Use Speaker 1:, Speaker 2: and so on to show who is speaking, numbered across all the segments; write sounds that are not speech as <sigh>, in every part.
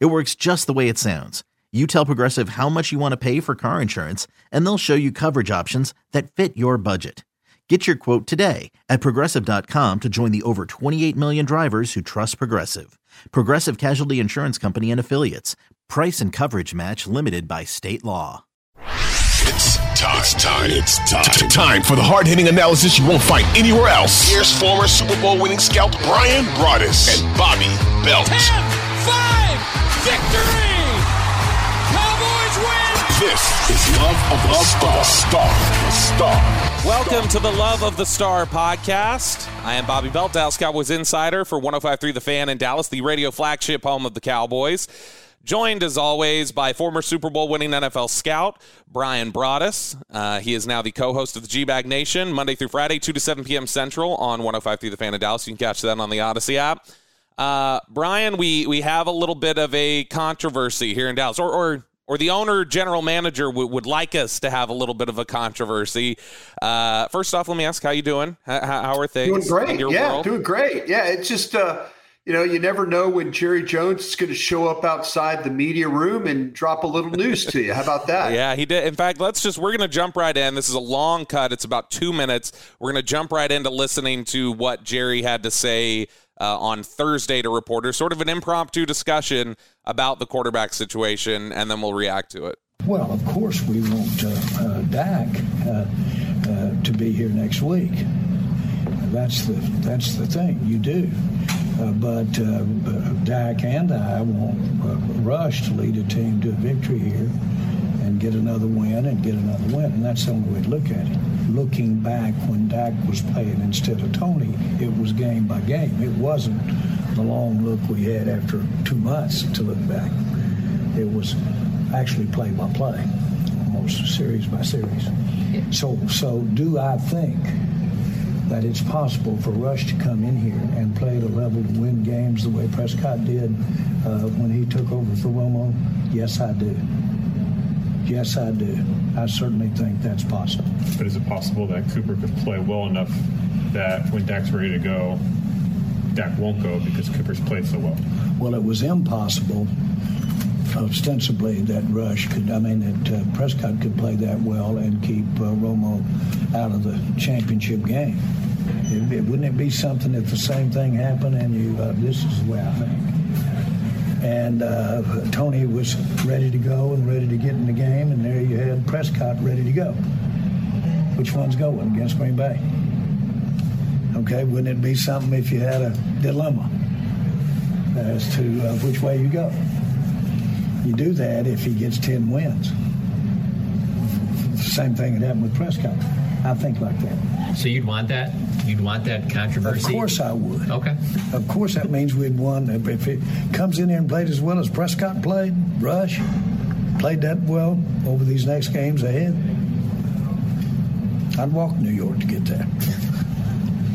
Speaker 1: It works just the way it sounds. You tell Progressive how much you want to pay for car insurance, and they'll show you coverage options that fit your budget. Get your quote today at progressive.com to join the over 28 million drivers who trust Progressive. Progressive Casualty Insurance Company and Affiliates. Price and coverage match limited by state law.
Speaker 2: It's time. It's time. It's time. Time for the hard hitting analysis you won't find anywhere else. Here's former Super Bowl winning scout Bryan Broaddus and Bobby Belt.
Speaker 3: 10, 5, victory! Cowboys win!
Speaker 2: This is Love of the Star. Star. Star.
Speaker 4: Welcome to the Love of the Star podcast. I am Bobby Belt, Dallas Cowboys insider for 105.3 The Fan in Dallas, the radio flagship home of the Cowboys. Joined as always by former Super Bowl winning NFL scout Bryan Broaddus. Uh, he is now the co host of the G Bag Nation, Monday through Friday, 2 to 7 p.m. Central on 105.3 The Fan in Dallas. You can catch that on the Audacy app. Uh, Bryan, we, we have a little bit of a controversy here in Dallas, or, or or the owner general manager w- would like us to have a little bit of a controversy. Uh, first off, let me ask how you doing? How, how are things?
Speaker 5: Doing great. yeah,
Speaker 4: world?
Speaker 5: doing great. Yeah, it's just uh, you know you never know when Jerry Jones is going to show up outside the media room and drop a little news to you. How about that? <laughs>
Speaker 4: yeah, he did. In fact, let's just we're going to jump right in. This is a long cut. It's about two minutes. We're going to jump right into listening to what Jerry had to say uh, on Thursday to reporters, sort of an impromptu discussion about the quarterback situation, and then we'll react to it.
Speaker 6: Well, of course, we want uh, uh, Dak uh, uh, to be here next week. That's the that's the thing you do. Uh, but Dak and I want Rush to lead a team to a victory here and get another win and get another win. And that's the only way to look at it. Looking back when Dak was playing instead of Tony, it was game by game. It wasn't the long look we had after two months to look back. It was actually play by play, almost series by series. So, so do I think that it's possible for Rush to come in here and play at a level to win games the way Prescott did uh, when he took over for Romo? Yes, I do. Yes, I do. I certainly think that's possible.
Speaker 7: But is it possible that Cooper could play well enough that when Dak's ready to go, Dak won't go because Cooper's played so well?
Speaker 6: Well, it was impossible ostensibly that Rush could, I mean, that uh, Prescott could play that well and keep uh, Romo out of the championship game. It, it, wouldn't it be something if the same thing happened and you, uh, this is the way I think and uh, Tony was ready to go and ready to get in the game, and there you had Prescott ready to go. Which one's going against Green Bay? Okay, wouldn't it be something if you had a dilemma as to uh, which way you go? You do that if he gets 10 wins. Same thing that happened with Prescott. I think like that.
Speaker 8: So you'd want that? You'd want that controversy?
Speaker 6: Of course I would.
Speaker 8: Okay.
Speaker 6: Of course that means we'd won. If it comes in here and played as well as Prescott played, Rush played that well over these next games ahead, I'd walk New York to get that.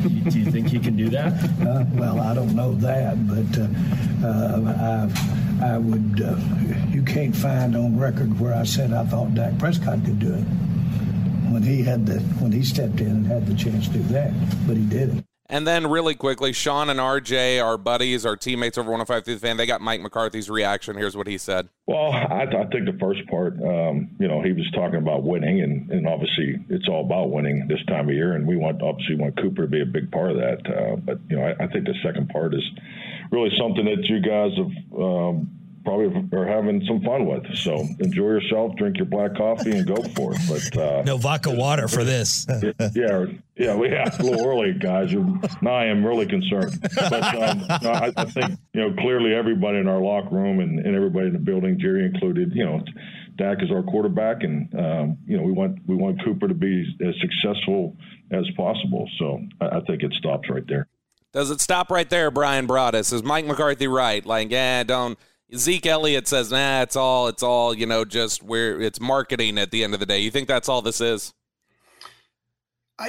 Speaker 6: <laughs>
Speaker 8: do you think he can do that?
Speaker 6: Uh, well, I don't know that, but uh, uh, I, I would. Uh, you can't find on record where I said I thought Dak Prescott could do it when he had the when he stepped in and had the chance to do that, but he didn't.
Speaker 4: And then, really quickly, Sean and RJ, our buddies, our teammates over 105 through the fan, they got Mike McCarthy's reaction. Here's what he said.
Speaker 9: Well, I, I think the first part, um, you know, he was talking about winning, and, and obviously it's all about winning this time of year, and we want obviously want Cooper to be a big part of that. Uh, but you know, I, I think the second part is really something that you guys have. Um, probably are having some fun with. So enjoy yourself, drink your black coffee, and go for it. But uh,
Speaker 10: no vodka water for this.
Speaker 9: yeah, yeah, we have a little early, guys. Now I am really concerned. But um, no, I, I, think you know clearly everybody in our locker room and, and everybody in the building, Jerry included, you know. Dak is our quarterback, and um, you know we want we want Cooper to be as successful as possible. So I, I think it stops right there.
Speaker 4: Does it stop right there, Bryan Broaddus? Is Mike McCarthy right? Like, yeah, don't Zeke Elliott says, "Nah, it's all it's all you know, just where it's marketing at the end of the day." You think that's all this is?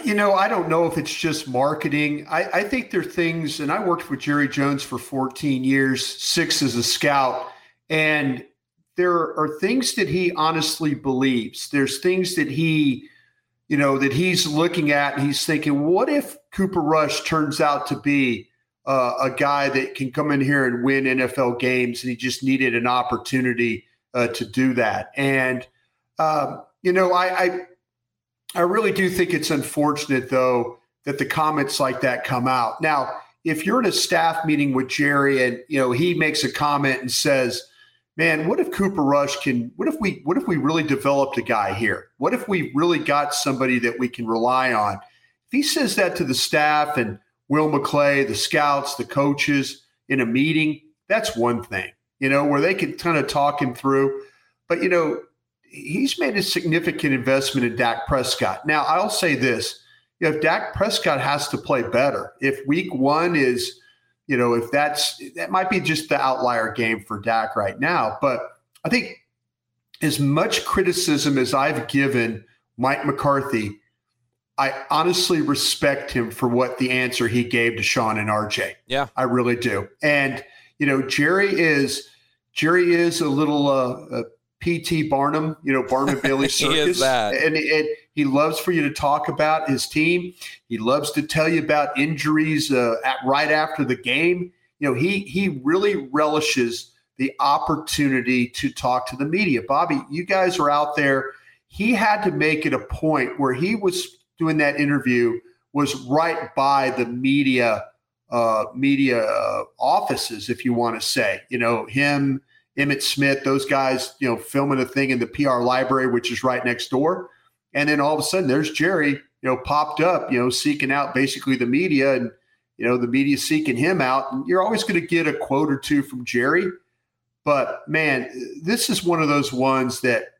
Speaker 5: You know, I don't know if it's just marketing. I, I think there are things, and I worked with Jerry Jones for 14 years, six as a scout, and there are things that he honestly believes. There's things that he, you know, that he's looking at and he's thinking, what if Cooper Rush turns out to be uh, a guy that can come in here and win NFL games, and he just needed an opportunity uh, to do that. And um, you know, I, I I really do think it's unfortunate, though, that the comments like that come out. Now, if you're in a staff meeting with Jerry and you know he makes a comment and says, "Man, what if Cooper Rush can? What if we? What if we really developed a guy here? What if we really got somebody that we can rely on?" If he says that to the staff and Will McClay, the scouts, the coaches in a meeting, that's one thing, you know, where they can kind of talk him through. But you know, he's made a significant investment in Dak Prescott. Now, I'll say this if Dak Prescott has to play better, if week one is, you know, if that's that might be just the outlier game for Dak right now. But I think as much criticism as I've given Mike McCarthy, I honestly respect him for what the answer he gave to Sean and RJ.
Speaker 4: Yeah.
Speaker 5: I really do. And, you know, Jerry is Jerry is a little uh, P.T. Barnum, you know, Barnum Bailey <laughs> Circus. and, and, he loves for you to talk about his team. He loves to tell you about injuries uh, at, right after the game. You know, he he really relishes the opportunity to talk to the media. Bobby, you guys are out there. He had to make it a point where he was doing that interview was right by the media uh, media uh, offices, if you want to say. You know, him Emmitt Smith, those guys, you know, filming a thing in the PR library, which is right next door. And then all of a sudden there's Jerry, you know, popped up, you know, seeking out basically the media and, you know, the media seeking him out. And you're always going to get a quote or two from Jerry. But man, this is one of those ones that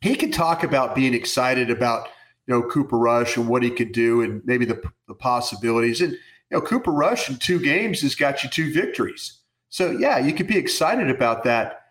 Speaker 5: he can talk about being excited about, you know, Cooper Rush and what he could do and maybe the, the possibilities. And, you know, Cooper Rush in two games has got you two victories. So yeah, you could be excited about that.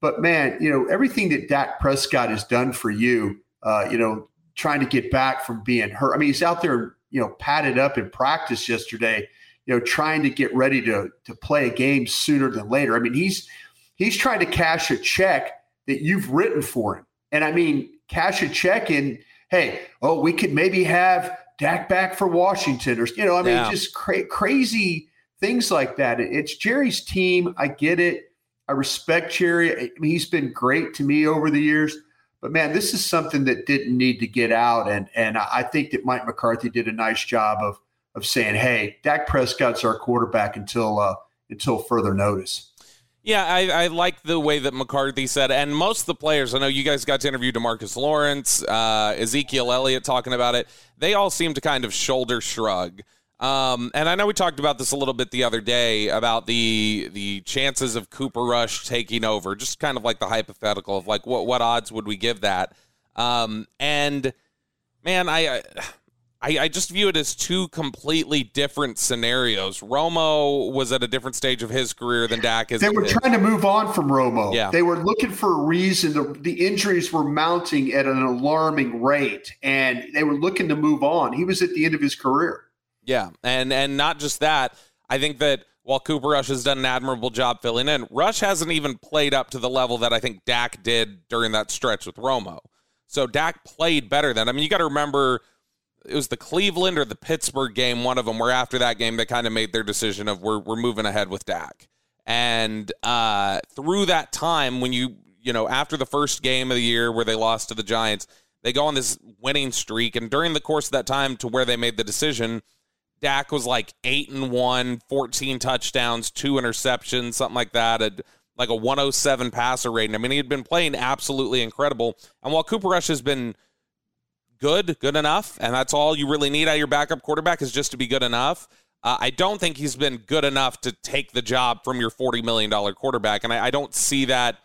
Speaker 5: But man, you know everything that Dak Prescott has done for you. Uh, you know, trying to get back from being hurt. I mean, he's out there, you know, padded up in practice yesterday. You know, trying to get ready to to play a game sooner than later. I mean, he's he's trying to cash a check that you've written for him. And I mean, cash a check in. Hey, oh, we could maybe have Dak back for Washington, or you know, I mean, yeah. just cra- crazy things like that. It's Jerry's team. I get it. I respect Jerry. I mean, he's been great to me over the years. But man, this is something that didn't need to get out, and and I think that Mike McCarthy did a nice job of of saying, "Hey, Dak Prescott's our quarterback until uh, until further notice."
Speaker 4: Yeah, I, I like the way that McCarthy said, and most of the players. I know you guys got to interview DeMarcus Lawrence, uh, Ezekiel Elliott talking about it. They all seem to kind of shoulder shrug um, and I know we talked about this a little bit the other day about the the chances of Cooper Rush taking over, just kind of like the hypothetical of like what what odds would we give that? Um, and man, I, I I just view it as two completely different scenarios. Romo was at a different stage of his career than Dak is.
Speaker 5: They were trying to move on from Romo.
Speaker 4: Yeah.
Speaker 5: They were looking for a reason. The, the injuries were mounting at an alarming rate, and they were looking to move on. He was at the end of his career.
Speaker 4: Yeah, and and not just that. I think that while Cooper Rush has done an admirable job filling in, Rush hasn't even played up to the level that I think Dak did during that stretch with Romo. So Dak played better than. I mean, you got to remember it was the Cleveland or the Pittsburgh game, one of them, where after that game they kind of made their decision of we're we're moving ahead with Dak. And uh, through that time, when you you know after the first game of the year where they lost to the Giants, they go on this winning streak, and during the course of that time to where they made the decision Dak was like 8 and 1, 14 touchdowns, two interceptions, something like that, a, like a 107 passer rating. I mean, he had been playing absolutely incredible. And while Cooper Rush has been good, good enough, and that's all you really need out of your backup quarterback is just to be good enough. Uh, I don't think he's been good enough to take the job from your $40 million quarterback. And I, I don't see that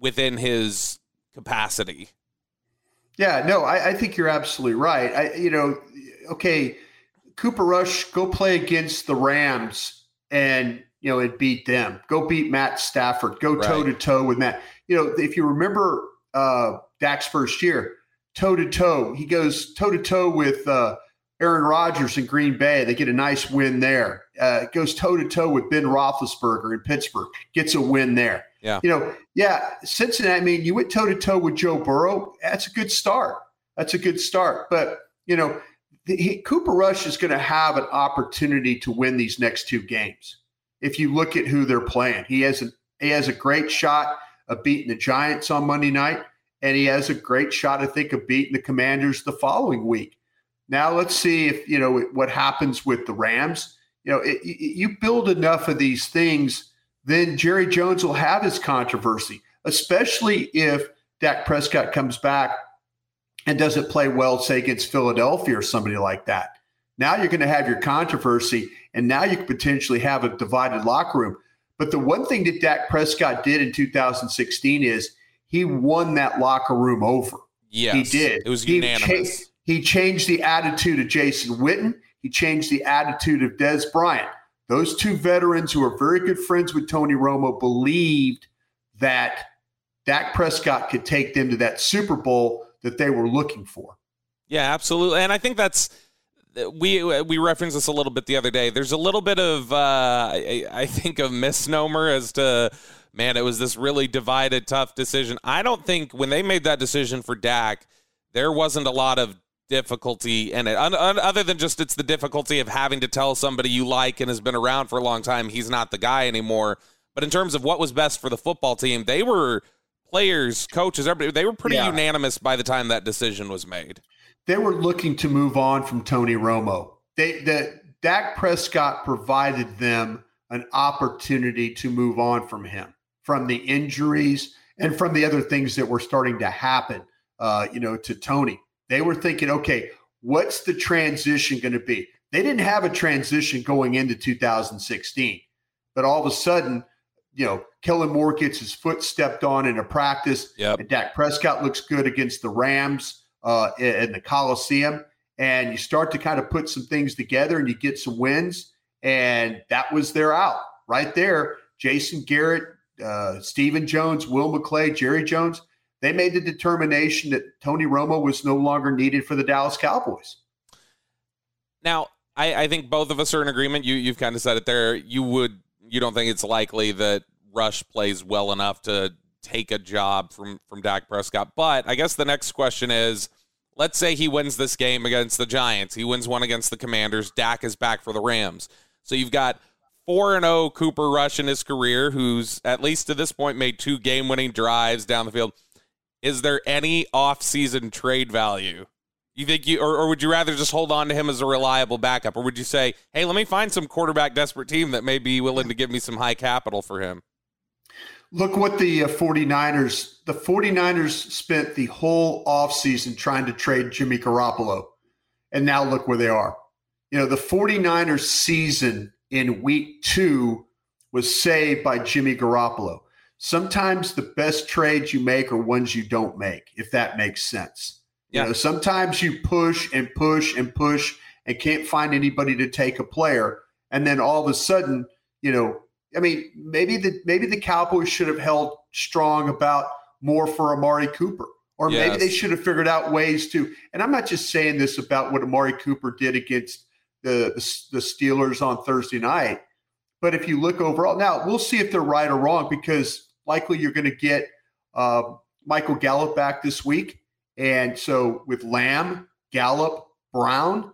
Speaker 4: within his capacity.
Speaker 5: Yeah, no, I, I think you're absolutely right. I, you know, okay, Cooper Rush, go play against the Rams and you know, and beat them. Go beat Matt Stafford. Go toe to toe with Matt. You know, if you remember uh, Dak's first year, toe to toe, he goes toe to toe with uh, Aaron Rodgers in Green Bay. They get a nice win there. Uh, goes toe to toe with Ben Roethlisberger in Pittsburgh. Gets a win there.
Speaker 4: Yeah.
Speaker 5: You know, yeah, Cincinnati. I mean, you went toe to toe with Joe Burrow. That's a good start. That's a good start. But you know, the, he, Cooper Rush is going to have an opportunity to win these next two games if you look at who they're playing. He has a he has a great shot of beating the Giants on Monday night, and he has a great shot, I think, of beating the Commanders the following week. Now let's see if you know what happens with the Rams. You know, it, you build enough of these things, then Jerry Jones will have his controversy, especially if Dak Prescott comes back and doesn't play well, say against Philadelphia or somebody like that. Now you're going to have your controversy, and now you could potentially have a divided locker room. But the one thing that Dak Prescott did in 2016 is he won that locker room over.
Speaker 4: Yes,
Speaker 5: he did.
Speaker 4: It was
Speaker 5: he
Speaker 4: unanimous.
Speaker 5: Cha- he changed the attitude of Jason Witten. He changed the attitude of Dez Bryant. Those two veterans who are very good friends with Tony Romo believed that Dak Prescott could take them to that Super Bowl that they were looking for.
Speaker 4: Yeah, absolutely. And I think that's we we referenced this a little bit the other day. There's a little bit of uh, I, I think a misnomer as to man, it was this really divided, tough decision. I don't think when they made that decision for Dak, there wasn't a lot of difficulty in it, other than just it's the difficulty of having to tell somebody you like and has been around for a long time he's not the guy anymore. But in terms of what was best for the football team, they were players, coaches, everybody, they were pretty yeah. unanimous by the time that decision was made
Speaker 5: they were looking to move on from Tony Romo. They the Dak Prescott provided them an opportunity to move on from him, from the injuries and from the other things that were starting to happen. Uh, you know, to Tony, they were thinking, okay, what's the transition going to be? They didn't have a transition going into 2016, but all of a sudden, you know, Kellen Moore gets his foot stepped on in a practice,
Speaker 4: yep.
Speaker 5: and Dak Prescott looks good against the Rams uh, in the Coliseum, and you start to kind of put some things together, and you get some wins, and that was their out right there. Jason Garrett, uh, Stephen Jones, Will McClay, Jerry Jones. They made the determination that Tony Romo was no longer needed for the Dallas Cowboys.
Speaker 4: Now, I, I think both of us are in agreement. You you've kind of said it there. You would you don't think it's likely that Rush plays well enough to take a job from from Dak Prescott. But I guess the next question is let's say he wins this game against the Giants. He wins one against the Commanders. Dak is back for the Rams. So you've got 4 and 0 Cooper Rush in his career who's at least to this point made two game-winning drives down the field. Is there any off-season trade value? You think you or, or would you rather just hold on to him as a reliable backup or would you say, "Hey, let me find some quarterback desperate team that may be willing to give me some high capital for him?"
Speaker 5: Look what the uh, 49ers, the 49ers spent the whole offseason trying to trade Jimmy Garoppolo. And now look where they are. You know, the 49ers season in week two was saved by Jimmy Garoppolo. Sometimes the best trades you make are ones you don't make, if that makes sense. Yeah. You know, sometimes you push and push and push and can't find anybody to take a player. And then all of a sudden, you know, I mean, maybe the maybe the Cowboys should have held strong about more for Amari Cooper. Or yes. maybe they should have figured out ways to. And I'm not just saying this about what Amari Cooper did against the, the, the Steelers on Thursday night. But if you look overall, now we'll see if they're right or wrong because likely you're going to get uh, Michael Gallup back this week. And so with Lamb, Gallup, Brown,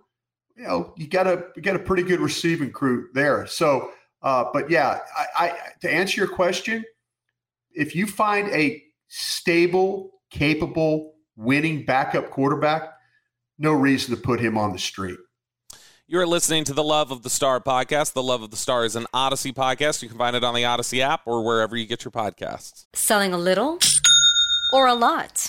Speaker 5: you know, you got a you got a pretty good receiving crew there. So uh, but yeah, I, I, to answer your question, if you find a stable, capable, winning backup quarterback, no reason to put him on the street.
Speaker 4: You're listening to the Love of the Star podcast. The Love of the Star is an Audacy podcast. You can find it on the Audacy app or wherever you get your podcasts.
Speaker 10: Selling a little or a lot?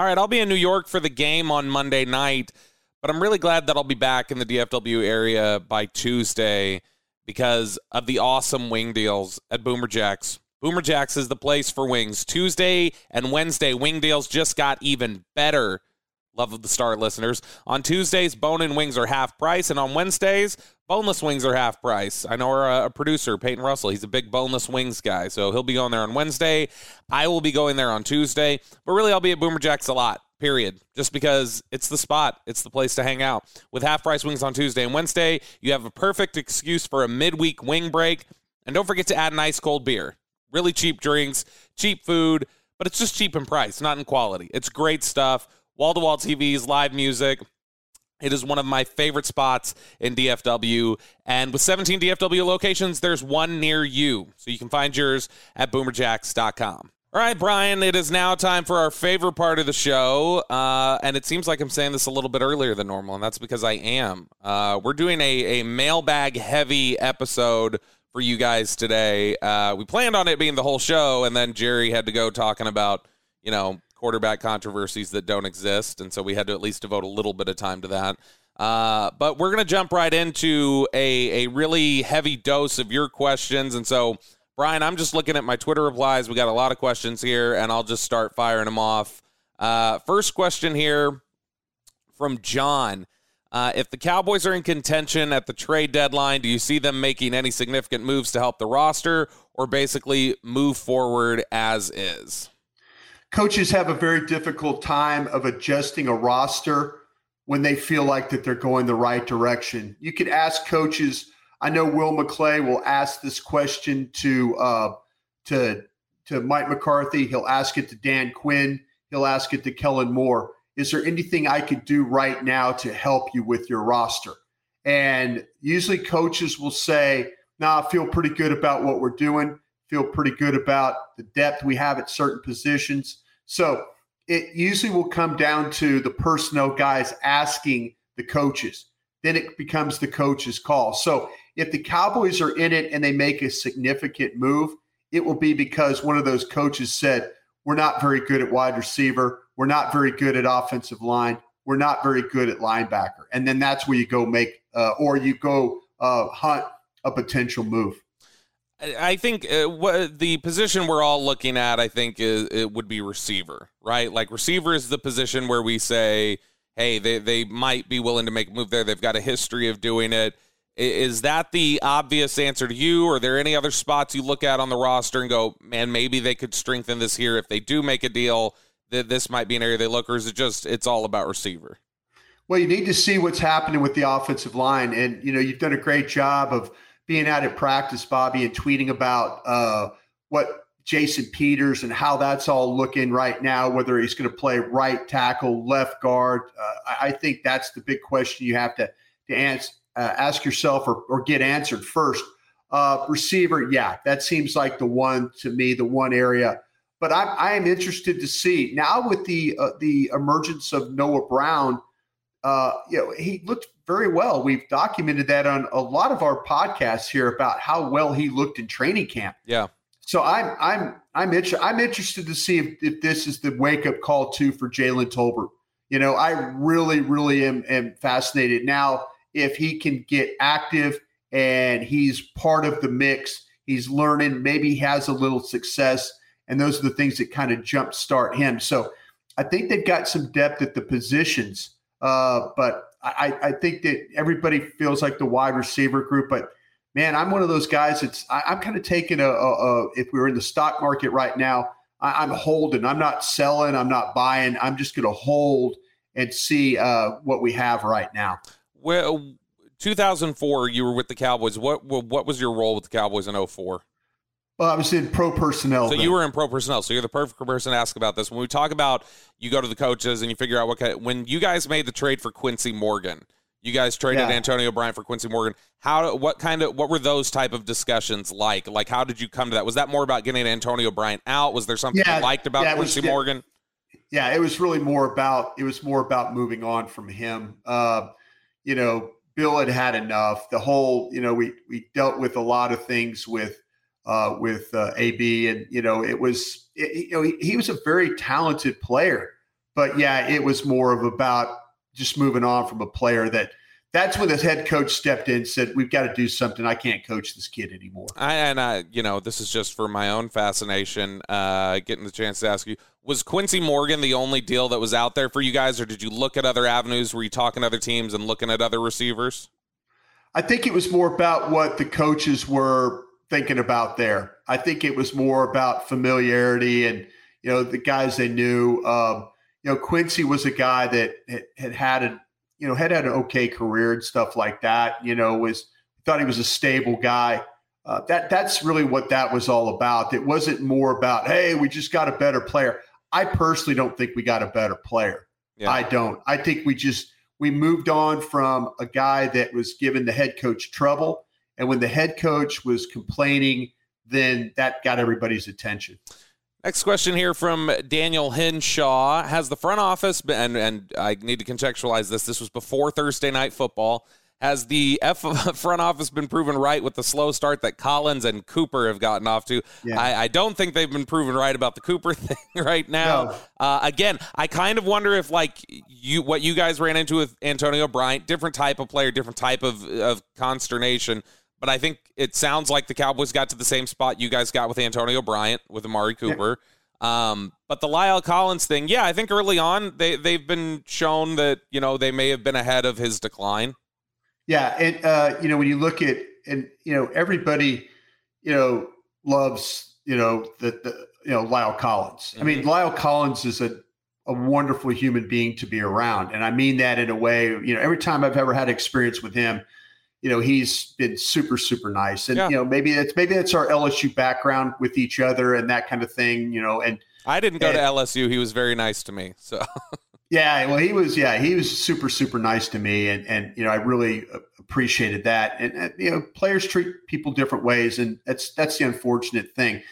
Speaker 4: All right, I'll be in New York for the game on Monday night, but I'm really glad that I'll be back in the DFW area by Tuesday because of the awesome wing deals at Boomer Jacks. Boomer Jacks is the place for wings. Tuesday and Wednesday, wing deals just got even better love of the star listeners. On Tuesdays, bone and wings are half price, and on Wednesdays, boneless wings are half price. I know our uh, producer, Peyton Russell, he's a big boneless wings guy, so he'll be going there on Wednesday. I will be going there on Tuesday, but really, I'll be at Boomer Jacks a lot. Period. Just because it's the spot, it's the place to hang out. With half price wings on Tuesday and Wednesday, you have a perfect excuse for a midweek wing break. And don't forget to add an ice cold beer. Really cheap drinks, cheap food, but it's just cheap in price, not in quality. It's great stuff wall to wall TVs, live music. It is one of my favorite spots in DFW. And with 17 DFW locations, there's one near you. So you can find yours at boomerjacks.com. All right, Bryan, it is now time for our favorite part of the show. Uh, and it seems like I'm saying this a little bit earlier than normal, and that's because I am. Uh, we're doing a, a mailbag heavy episode for you guys today. Uh, we planned on it being the whole show, and then Jerry had to go talking about, you know, quarterback controversies that don't exist, and so we had to at least devote a little bit of time to that. Uh, but we're going to jump right into a, a really heavy dose of your questions. And so, Bryan, I'm just looking at my Twitter replies. We got a lot of questions here, and I'll just start firing them off. Uh, first question here from John. Uh, if the Cowboys are in contention at the trade deadline, do you see them making any significant moves to help the roster or basically move forward as is?
Speaker 5: Coaches have a very difficult time of adjusting a roster when they feel like that they're going the right direction. You could ask coaches. I know Will McClay will ask this question to uh, to to Mike McCarthy. He'll ask it to Dan Quinn. He'll ask it to Kellen Moore. Is there anything I could do right now to help you with your roster? And usually coaches will say, "Nah, I feel pretty good about what we're doing feel pretty good about the depth we have at certain positions. So it usually will come down to the personnel guys asking the coaches. Then it becomes the coach's call. So if the Cowboys are in it and they make a significant move, it will be because one of those coaches said, We're not very good at wide receiver. We're not very good at offensive line. We're not very good at linebacker. And then that's where you go make, uh, or you go uh, hunt a potential move.
Speaker 4: I think uh, what the position we're all looking at, I think, is it would be receiver, right? Like receiver is the position where we say, hey, they they might be willing to make a move there. They've got a history of doing it. Is that the obvious answer to you? Or are there any other spots you look at on the roster and go, man, maybe they could strengthen this here if they do make a deal? That this might be an area they look, or is it just it's all about receiver?
Speaker 5: Well, you need to see what's happening with the offensive line, and you know you've done a great job of being out at practice, Bobby, and tweeting about uh, what Jason Peters and how that's all looking right now, whether he's going to play right tackle, left guard. Uh, I think that's the big question you have to, to answer, uh, ask yourself or, or get answered first. Uh, receiver, yeah, that seems like the one to me, the one area. But I'm, I am interested to see now with the uh, the emergence of Noah Brown. Uh, you know, he looked very well. We've documented that on a lot of our podcasts here about how well he looked in training camp.
Speaker 4: Yeah.
Speaker 5: So I'm I'm I'm inter- I'm interested to see if, if this is the wake up call too for Jalen Tolbert. You know, I really really am, am fascinated now if he can get active and he's part of the mix. He's learning. Maybe he has a little success, and those are the things that kind of jumpstart him. So I think they've got some depth at the positions, uh, but I, I think that everybody feels like the wide receiver group, but man, I'm one of those guys. It's I, am kind of taking a, a, a, if we were in the stock market right now, I, am holding. I'm not selling. I'm not buying. I'm just going to hold and see uh, what we have right now.
Speaker 4: Well, 2004, you were with the Cowboys. What what was your role with the Cowboys in 04?
Speaker 5: Well, I was in pro personnel.
Speaker 4: So then. you were in pro personnel. So you're the perfect person to ask about this. When we talk about you go to the coaches and you figure out what kind, when you guys made the trade for Quincy Morgan, you guys traded yeah. Antonio Bryant for Quincy Morgan. How what kind of what were those type of discussions like? Like how did you come to that? Was that more about getting Antonio Bryant out? Was there something yeah, you liked about yeah, Quincy
Speaker 5: was,
Speaker 4: Morgan?
Speaker 5: Yeah, it was really more about it was more about moving on from him. Uh, you know, Bill had had enough. The whole, you know, we we dealt with a lot of things with uh, with uh, AB, and you know, it was it, you know he, he was a very talented player, but yeah, it was more of about just moving on from a player that that's when the head coach stepped in said we've got to do something. I can't coach this kid anymore.
Speaker 4: I, and i you know this is just for my own fascination uh, getting the chance to ask you was quincy morgan the only deal that was out there for you guys or did you look at other avenues? Were you talking to other teams and looking at other receivers?
Speaker 5: I think it was more about what the coaches were thinking about there i think it was more about familiarity and you know the guys they knew um, you know, Quincy was a guy that had had a, you know, had had an okay career and stuff like that. You know, was thought he was a stable guy. Uh, that that's really what that was all about. It wasn't more about, hey, we just got a better player. I personally don't think we got a better player. Yeah. I don't. I think we just we moved on from a guy that was giving the head coach trouble, and when the head coach was complaining, then that got everybody's attention.
Speaker 4: Next question here from Daniel Henshaw. Has the front office been, and, and I need to contextualize this, this was before Thursday night football. Has the F <laughs> front office been proven right with the slow start that Collins and Cooper have gotten off to? Yeah. I, I, don't think they've been proven right about the Cooper <laughs> thing right now. No. Uh, again, I kind of wonder if like you what you guys ran into with Antonio Bryant, different type of player, different type of of consternation but I think it sounds like the Cowboys got to the same spot you guys got with Antonio Bryant with Amari Cooper. Yeah. Um, but the La'el Collins thing, yeah, I think early on they they've been shown that you know they may have been ahead of his decline.
Speaker 5: Yeah, and uh, you know when you look at and you know everybody, you know loves you know the, the you know La'el Collins. Mm-hmm. I mean mm-hmm. Collins is a a wonderful human being to be around, and I mean that in a way. You know, every time I've ever had experience with him you know he's been super super nice. And yeah. you know maybe it's maybe it's our lsu background with each other and that kind of thing you know and
Speaker 4: i didn't go and, to lsu he was very nice to me so. <laughs>
Speaker 5: Yeah well he was yeah he was super super nice to me and and you know i really appreciated that. And, and you know players treat people different ways and that's that's the unfortunate thing.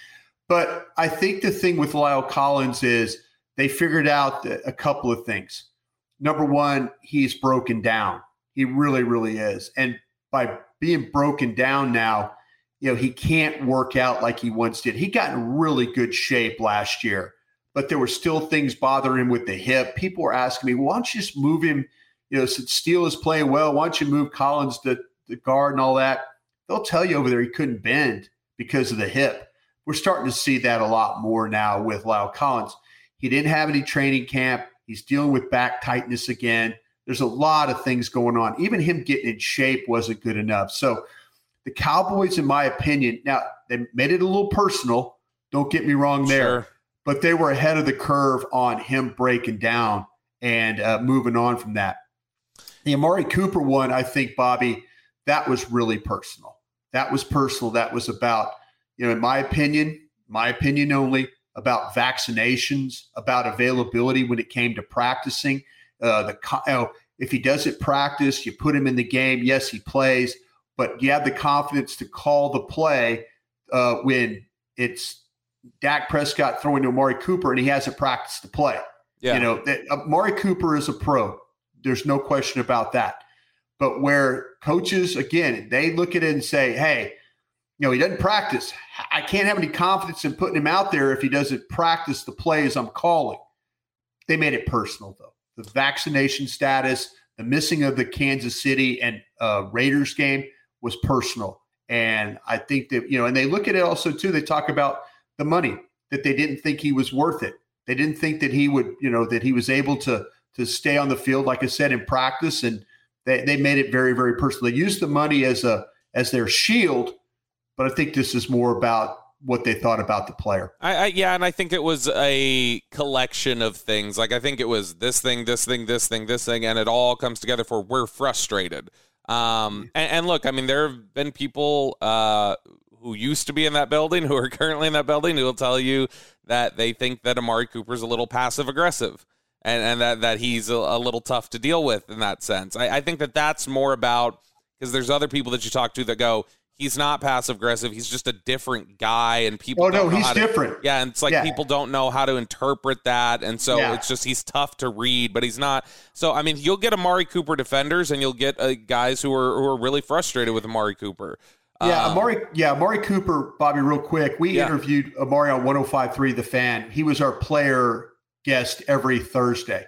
Speaker 5: But i think the thing with La'el collins is they figured out a couple of things. Number one he's broken down. He really really is. And by being broken down now, you know, he can't work out like he once did. He got in really good shape last year, but there were still things bothering him with the hip. People were asking me, why don't you just move him? You know, since Steele is playing well, why don't you move Collins to the guard and all that? They'll tell you over there he couldn't bend because of the hip. We're starting to see that a lot more now with La'el Collins. He didn't have any training camp. He's dealing with back tightness again. There's a lot of things going on. Even him getting in shape wasn't good enough. So the Cowboys, in my opinion, now they made it a little personal. Don't get me wrong there, sure. but they were ahead of the curve on him breaking down and uh, moving on from that. The Amari Cooper one, I think, Bobby, that was really personal. that was personal. That was about, you know, in my opinion, my opinion only, about vaccinations, about availability when it came to practicing. Uh, the you know, if he doesn't practice, you put him in the game. Yes, he plays, but you have the confidence to call the play uh, when it's Dak Prescott throwing to Amari Cooper and he hasn't practiced the play. Yeah. You know, that, uh, Amari Cooper is a pro. There's no question about that. But where coaches, again, they look at it and say, hey, you know, he doesn't practice. I can't have any confidence in putting him out there if he doesn't practice the plays I'm calling. They made it personal, though. The vaccination status, the missing of the Kansas City and uh, Raiders game was personal. And I think that, you know, and they look at it also, too. They talk about the money that they didn't think he was worth it. They didn't think that he would, you know, that he was able to to stay on the field, like I said, in practice. And they, they made it very, very personal. They used the money as a as their shield, but I think this is more about what they thought about the player.
Speaker 4: I, I, yeah, and I think it was a collection of things. Like I think it was this thing, this thing, this thing, this thing, and it all comes together for we're frustrated. Um, and, and look, I mean, there have been people uh, who used to be in that building who are currently in that building who will tell you that they think that Amari Cooper's a little passive aggressive. And, and that, that he's a, a little tough to deal with in that sense. I, I think that that's more about because there's other people that you talk to that go, he's not passive aggressive. He's just a different guy, and people.
Speaker 5: Oh no, he's different.
Speaker 4: To, yeah, and it's like yeah. people don't know how to interpret that, and so yeah. it's just he's tough to read, but he's not. So I mean, you'll get Amari Cooper defenders, and you'll get uh, guys who are who are really frustrated with Amari Cooper.
Speaker 5: Yeah, um, Amari. Yeah, Amari Cooper, Bobby. Real quick, we yeah. interviewed Amari on 105.3 The Fan. He was our player guest every Thursday,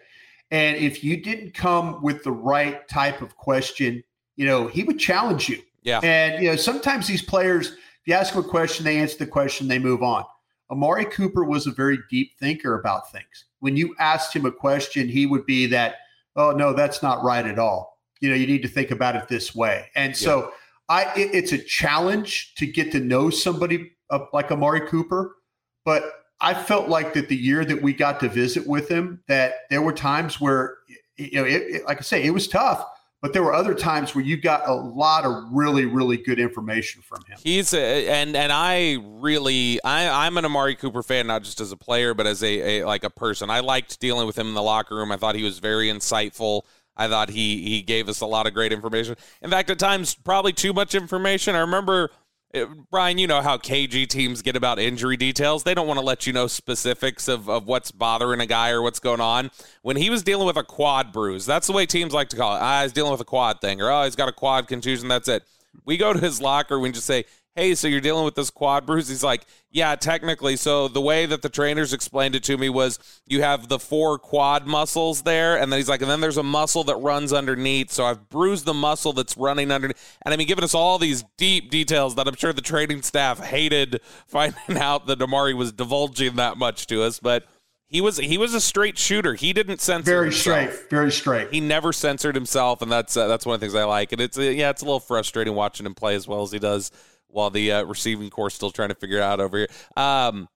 Speaker 5: and if you didn't come with the right type of question, you know, he would challenge you
Speaker 4: yeah.
Speaker 5: And, you know, sometimes these players, if you ask them a question, they answer the question, they move on. Amari Cooper was a very deep thinker about things. When you asked him a question, he would be that, oh, no, that's not right at all. You know, you need to think about it this way. And so yeah. I, it, it's a challenge to get to know somebody uh, like Amari Cooper. But I felt like that the year that we got to visit with him, that there were times where, you know, it, it, like I say, it was tough but there were other times where you got a lot of really really good information from him
Speaker 4: he's a, and and i really i i'm an amari cooper fan not just as a player but as a, a like a person i liked dealing with him in the locker room i thought he was very insightful I thought he he gave us a lot of great information. In fact, at times probably too much information. I remember uh, Bryan, you know how KG teams get about injury details. They don't want to let you know specifics of, of what's bothering a guy or what's going on. When he was dealing with a quad bruise, that's the way teams like to call it. Ah, he's dealing with a quad thing, or oh, he's got a quad contusion. That's it. We go to his locker, we just say, hey, so you're dealing with this quad bruise? He's like, yeah, technically. So the way that the trainers explained it to me was you have the four quad muscles there, and then he's like, and then there's a muscle that runs underneath. So I've bruised the muscle that's running underneath. And I mean, giving us all these deep details that I'm sure the training staff hated <laughs> finding out that Amari was divulging that much to us, but. He was he was a straight shooter. He didn't censor.
Speaker 5: Very
Speaker 4: himself.
Speaker 5: straight, very straight.
Speaker 4: He never censored himself, and that's uh, that's one of the things I like. And it's uh, yeah, it's a little frustrating watching him play as well as he does while the uh, receiving corps still trying to figure it out over here. Um,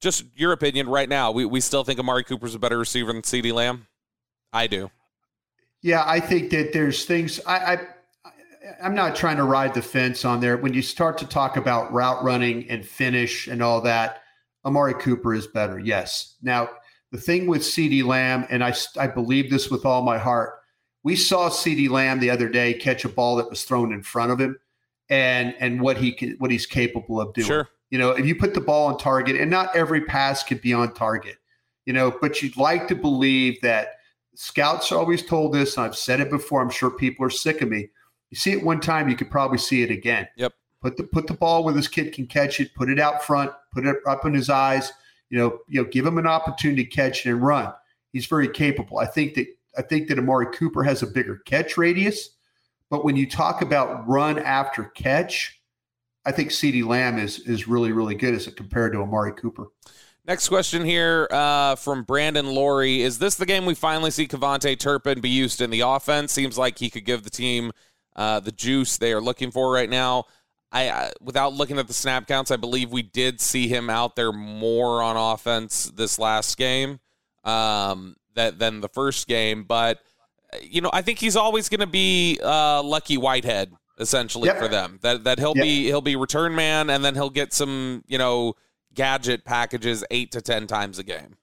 Speaker 4: just your opinion right now. We, we still think Amari Cooper's a better receiver than CeeDee Lamb? I do.
Speaker 5: Yeah, I think that there's things I, I I'm not trying to ride the fence on there. When you start to talk about route running and finish and all that, Amari Cooper is better. Yes. Now, the thing with CeeDee Lamb, and I, I believe this with all my heart, we saw CeeDee Lamb the other day catch a ball that was thrown in front of him and and what he can, what he's capable of doing.
Speaker 4: Sure.
Speaker 5: You know, if you put the ball on target, and not every pass could be on target, you know, but you'd like to believe that scouts always told this, and I've said it before. I'm sure people are sick of me. You see it one time, you could probably see it again.
Speaker 4: Yep.
Speaker 5: Put the put the ball where this kid can catch it. Put it out front. Put it up in his eyes. You know, you know, give him an opportunity to catch it and run. He's very capable. I think that I think that Amari Cooper has a bigger catch radius. But when you talk about run after catch, I think CeeDee Lamb is is really really good as it compared to Amari Cooper.
Speaker 4: Next question here uh, from Brandon Laurie: Is this the game we finally see KaVontae Turpin be used in the offense? Seems like he could give the team uh, the juice they are looking for right now. I, I, without looking at the snap counts, I believe we did see him out there more on offense this last game um, that than the first game, but you know, I think he's always going to be uh, Lucky Whitehead essentially
Speaker 5: yep.
Speaker 4: for them. That that he'll yep. be he'll be return man, and then he'll get some you know gadget packages eight to ten times a game.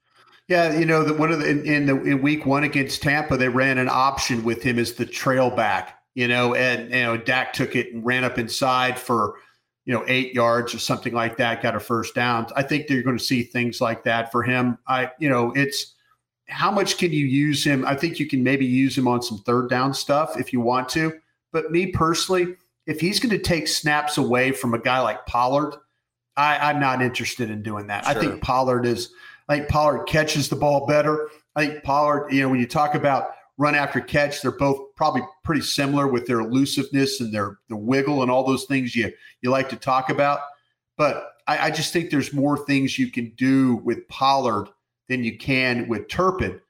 Speaker 5: Yeah, you know, the, one of the in, in the in week one against Tampa, they ran an option with him as the trail back. You know, and you know Dak took it and ran up inside for you know eight yards or something like that, got a first down. I think they're going to see things like that for him. I you know it's how much can you use him? I think you can maybe use him on some third down stuff if you want to. But me personally, if he's going to take snaps away from a guy like Pollard, I, am not interested in doing that. Sure. I think Pollard is. I think Pollard catches the ball better. I think Pollard, you know, when you talk about run after catch, they're both probably pretty similar with their elusiveness and their the wiggle and all those things you you like to talk about. But I, I just think there's more things you can do with Pollard than you can with Turpin.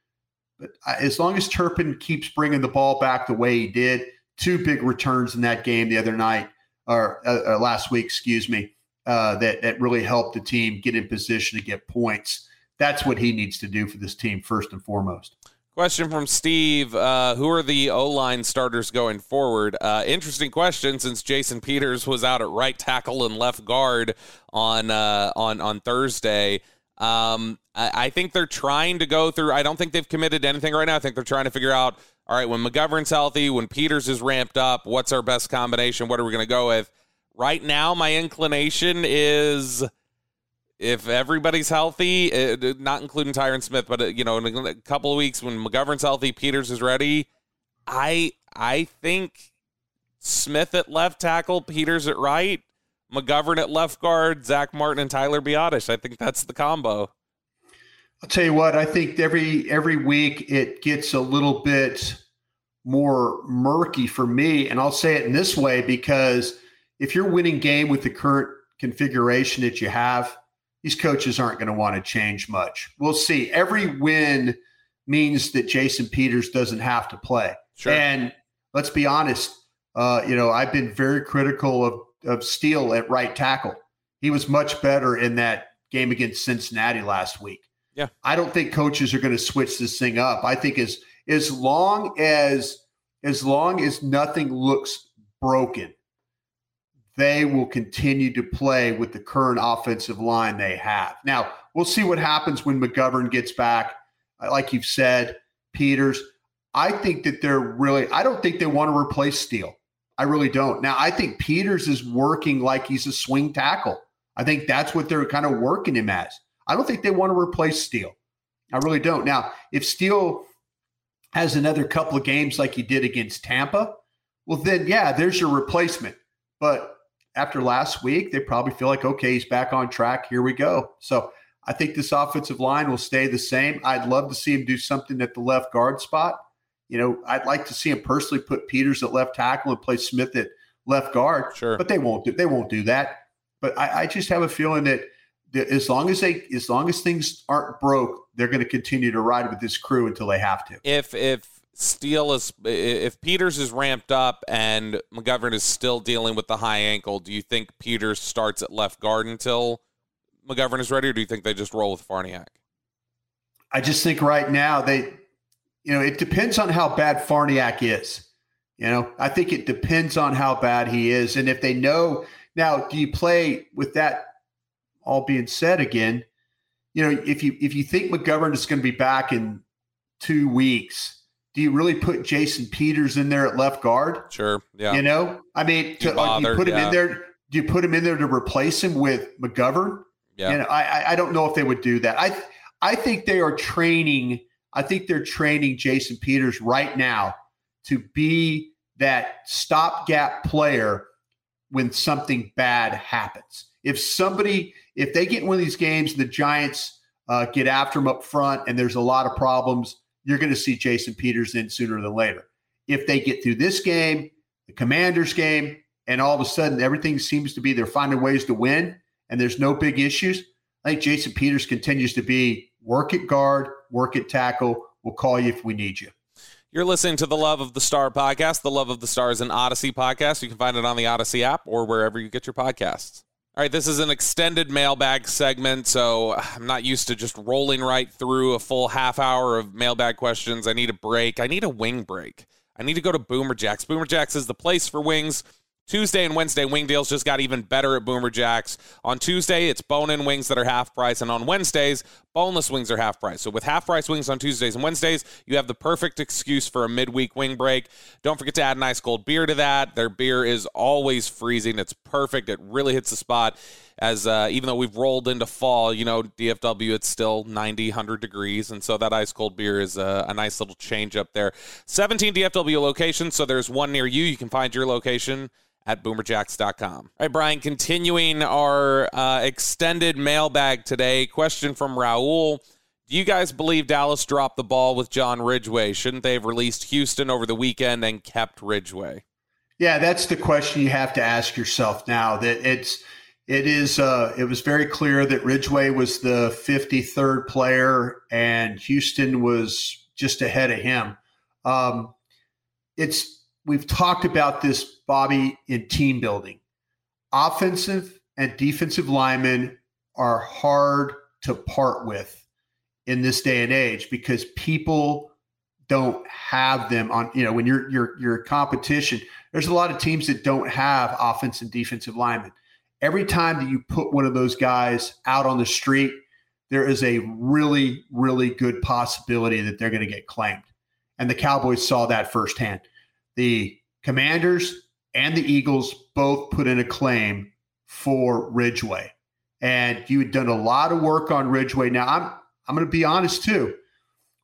Speaker 5: But as long as Turpin keeps bringing the ball back the way he did, two big returns in that game the other night or uh, uh, last week, excuse me, uh, that that really helped the team get in position to get points. That's what he needs to do for this team first and foremost.
Speaker 4: Question from Steve: uh, Who are the O line starters going forward? Uh, interesting question, since Jason Peters was out at right tackle and left guard on uh, on on Thursday. Um, I, I, think they're trying to go through. I don't think they've committed to anything right now. I think they're trying to figure out. All right, when McGovern's healthy, when Peters is ramped up, what's our best combination? What are we going to go with? Right now, my inclination is if everybody's healthy, it, not including Tyron Smith, but uh, you know, in a couple of weeks when McGovern's healthy, Peters is ready. I I think Smith at left tackle, Peters at right, McGovern at left guard, Zack Martin and Tyler Biadasz. I think that's the combo.
Speaker 5: I'll tell you what. I think every every week it gets a little bit more murky for me, and I'll say it in this way because if you're winning game with the current configuration that you have, these coaches aren't going to want to change much. We'll see. Every win means that Jason Peters doesn't have to play. Sure. And let's be honest. Uh, you know, I've been very critical of of Steele at right tackle. He was much better in that game against Cincinnati last week.
Speaker 4: Yeah.
Speaker 5: I don't think coaches are going to switch this thing up. I think as as long as as long as nothing looks broken, they will continue to play with the current offensive line they have. Now, we'll see what happens when McGovern gets back. Like you've said, Peters, I think that they're really, I don't think they want to replace Steele. I really don't. Now, I think Peters is working like he's a swing tackle. I think that's what they're kind of working him as. I don't think they want to replace Steele. I really don't. Now, if Steele has another couple of games like he did against Tampa, well, then, yeah, there's your replacement. But after last week, they probably feel like, okay, he's back on track. Here we go. So I think this offensive line will stay the same. I'd love to see him do something at the left guard spot. You know, I'd like to see him personally put Peters at left tackle and play Smith at left guard.
Speaker 4: Sure.
Speaker 5: But they won't do they won't do that. But I, I just have a feeling that, that as long as they as long as things aren't broke, they're going to continue to ride with this crew until they have to.
Speaker 4: If if Steele is if Peters is ramped up and McGovern is still dealing with the high ankle, do you think Peters starts at left guard until McGovern is ready, or do you think they just roll with Farniok?
Speaker 5: I just think right now they, you know, it depends on how bad Farniok is. You know, I think it depends on how bad he is, and if they know now, do you play with that? All being said, again, you know, if you if you think McGovern is going to be back in two weeks do you really put Jason Peters in there at left guard?
Speaker 4: Sure. Yeah.
Speaker 5: You know, I mean, to, bothered, you put him yeah. in there. Do you put him in there to replace him with McGovern?
Speaker 4: Yeah.
Speaker 5: You know, I I don't know if they would do that. I I think they are training. I think they're training Jason Peters right now to be that stopgap player when something bad happens. If somebody, if they get in one of these games, the Giants uh, get after them up front, and there's a lot of problems you're going to see Jason Peters in sooner than later. If they get through this game, the Commanders game, and all of a sudden everything seems to be they're finding ways to win and there's no big issues, I think Jason Peters continues to be work at guard, work at tackle. We'll call you if we need you.
Speaker 4: You're listening to the Love of the Star podcast. The Love of the Star is an Audacy podcast. You can find it on the Audacy app or wherever you get your podcasts. All right, this is an extended mailbag segment, so I'm not used to just rolling right through a full half hour of mailbag questions. I need a break. I need a wing break. I need to go to Boomer Jacks. Boomer Jacks is the place for wings. Tuesday and Wednesday wing deals just got even better at Boomer Jacks. On Tuesday, it's bone in wings that are half price, and on Wednesdays, boneless wings are half price. So with half price wings on Tuesdays and Wednesdays, you have the perfect excuse for a midweek wing break. Don't forget to add an ice cold beer to that. Their beer is always freezing. It's perfect. It really hits the spot. As uh, even though we've rolled into fall, you know, DFW, it's still 90, 100 degrees. And so that ice cold beer is a, a nice little change up there. 17 DFW locations. So there's one near you. You can find your location at boomerjacks.com. All right, Bryan, continuing our uh, extended mailbag today. Question from Raul. Do you guys believe Dallas dropped the ball with John Ridgeway? Shouldn't they have released Houston over the weekend and kept Ridgeway?
Speaker 5: Yeah, that's the question you have to ask yourself now. That it's it is uh, it was very clear that Ridgeway was the 53rd player and Houston was just ahead of him. Um, it's we've talked about this, Bobby, in team building. Offensive and defensive linemen are hard to part with in this day and age because people don't have them on you know when you're you're you're competition there's a lot of teams that don't have offense and defensive linemen. Every time that you put one of those guys out on the street there is a really really good possibility that they're going to get claimed. And the cowboys saw that firsthand the Commanders and the Eagles both put in a claim for Ridgeway. And you had done a lot of work on Ridgeway. Now I'm I'm going to be honest too.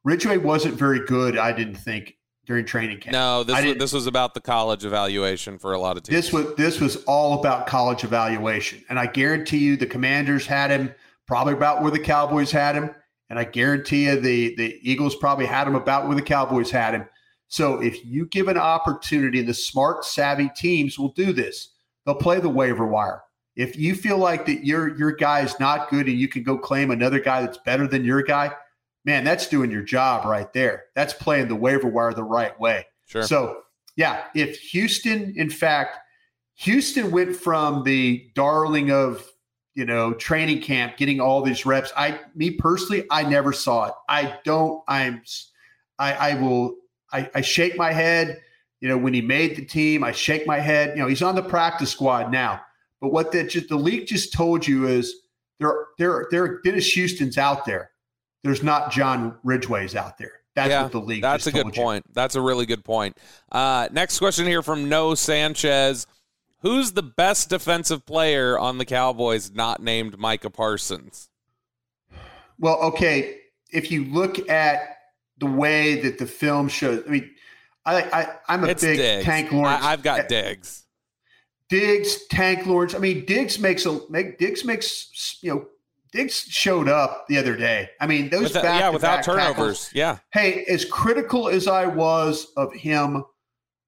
Speaker 5: Ridgeway wasn't very good, I didn't think, during training camp.
Speaker 4: No, this was, this was about the college evaluation for a lot of teams.
Speaker 5: This was this was all about college evaluation, and I guarantee you, the Commanders had him probably about where the Cowboys had him, and I guarantee you, the the Eagles probably had him about where the Cowboys had him. So if you give an opportunity, the smart, savvy teams will do this. They'll play the waiver wire. If you feel like that your your guy is not good and you can go claim another guy that's better than your guy, man, that's doing your job right there. That's playing the waiver wire the right way.
Speaker 4: Sure.
Speaker 5: So yeah, if Houston, in fact, Houston went from the darling of you know training camp, getting all these reps. I, me personally, I never saw it. I don't. I'm. I, I will I, I shake my head. You know, when he made the team, I shake my head. You know, he's on the practice squad now. But what the, just, the league just told you is there, there, there. Dennis Houston's out there. There's not John Ridgeway's out there. That's yeah, what the league.
Speaker 4: That's a good
Speaker 5: you.
Speaker 4: point. That's a really good point. Uh, next question here from No Sanchez. Who's the best defensive player on the Cowboys not named Micah Parsons?
Speaker 5: Well, okay. If you look at the way that the film shows. I mean, I, I am a
Speaker 4: it's
Speaker 5: big
Speaker 4: Diggs.
Speaker 5: Tank Lawrence.
Speaker 4: I, have got Diggs.
Speaker 5: Diggs, Tank Lawrence. I mean, Diggs makes a make Diggs makes you know Diggs showed up the other day. I mean, those
Speaker 4: With, yeah without turnovers.
Speaker 5: Tackles,
Speaker 4: yeah.
Speaker 5: Hey, as critical as I was of him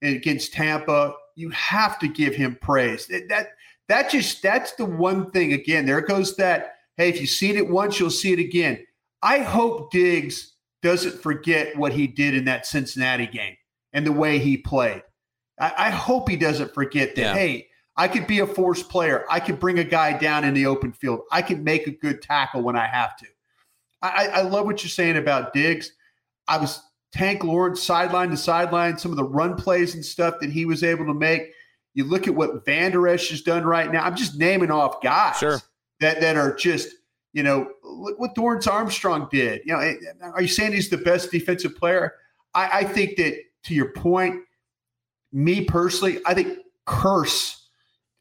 Speaker 5: against Tampa, you have to give him praise. That that, that just that's the one thing. Again, there goes that. Hey, if you've seen it once, you'll see it again. I hope Diggs doesn't forget what he did in that Cincinnati game and the way he played. I, I hope he doesn't forget that, yeah. hey, I could be a force player. I could bring a guy down in the open field. I can make a good tackle when I have to. I, I love what you're saying about Diggs. I was Tank Lawrence sideline to sideline, some of the run plays and stuff that he was able to make. You look at what Vander Esch has done right now. I'm just naming off guys
Speaker 4: sure.
Speaker 5: that, that are just – you know, look what Dorance Armstrong did. You know, eh, are you saying he's the best defensive player? I, I think that to your point, me personally, I think Kearse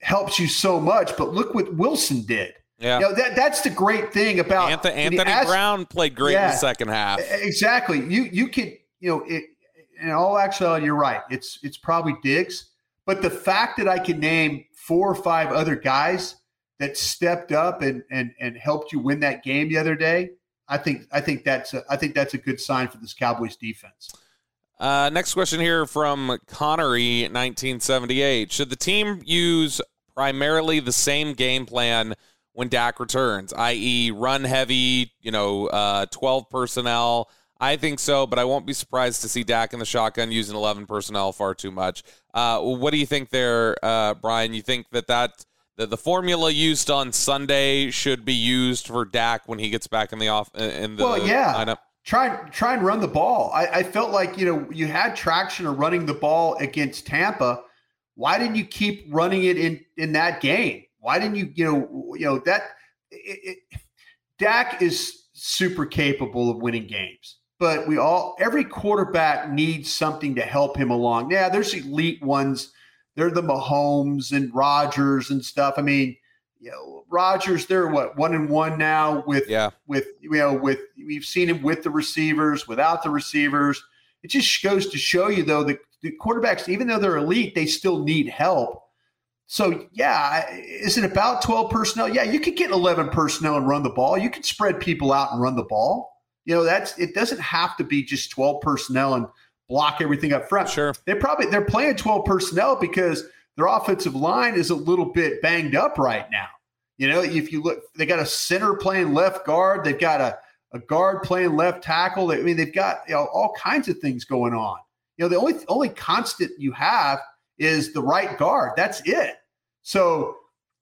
Speaker 5: helps you so much. But look what Wilson did.
Speaker 4: Yeah,
Speaker 5: you know, that that's the great thing about
Speaker 4: Anthony, Anthony asked, Brown played great yeah, in the second half.
Speaker 5: Exactly. You you could you know it, in all actuality, you're right. It's it's probably Diggs, but the fact that I can name four or five other guys that stepped up and and and helped you win that game the other day, I think I think that's a, I think that's a good sign for this Cowboys defense.
Speaker 4: Uh, next question here from Connery, 1978. Should the team use primarily the same game plan when Dak returns, i.e., run heavy, you know, uh, 12 personnel? I think so, but I won't be surprised to see Dak in the shotgun using 11 personnel far too much. Uh, what do you think there, uh, Bryan? You think that that the, the formula used on Sunday should be used for Dak when he gets back in the off in the
Speaker 5: well, yeah.
Speaker 4: lineup.
Speaker 5: Try try and run the ball. I, I felt like you know you had traction of running the ball against Tampa. Why didn't you keep running it in in that game? Why didn't you, you know, you know that it, it, Dak is super capable of winning games, but we all every quarterback needs something to help him along. Yeah, there's elite ones. They're the Mahomes and Rodgers and stuff. I mean, you know, Rodgers, they're what one and one now with
Speaker 4: yeah.
Speaker 5: with you know with we've seen him with the receivers, without the receivers. It just goes to show you though that the quarterbacks, even though they're elite, they still need help. So yeah, is it about 12 personnel? Yeah, you could get 11 personnel and run the ball. You can spread people out and run the ball. You know, that's it doesn't have to be just 12 personnel and block everything up front.
Speaker 4: Sure.
Speaker 5: They probably they're playing 12 personnel because their offensive line is a little bit banged up right now. You know, if you look, they got a center playing left guard, they've got a, a guard playing left tackle. I mean, they've got you know, all kinds of things going on. You know, the only only constant you have is the right guard. That's it. So,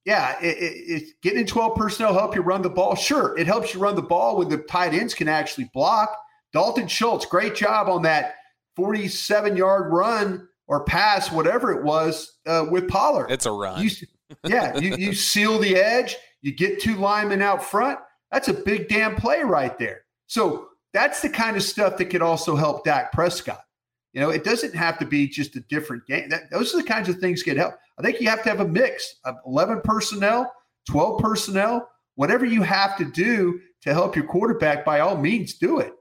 Speaker 5: yeah, it, it, it, getting 12 personnel help you run the ball. Sure, it helps you run the ball when the tight ends can actually block. Dalton Schultz, great job on that 47 yard run or pass, whatever it was, uh, with Pollard.
Speaker 4: It's a run.
Speaker 5: You, yeah, you, you <laughs> seal the edge, you get two linemen out front. That's a big damn play right there. So that's the kind of stuff that could also help Dak Prescott. You know, it doesn't have to be just a different game. That, those are the kinds of things that help. I think you have to have a mix of 11 personnel, 12 personnel, whatever you have to do to help your quarterback, by all means, do it.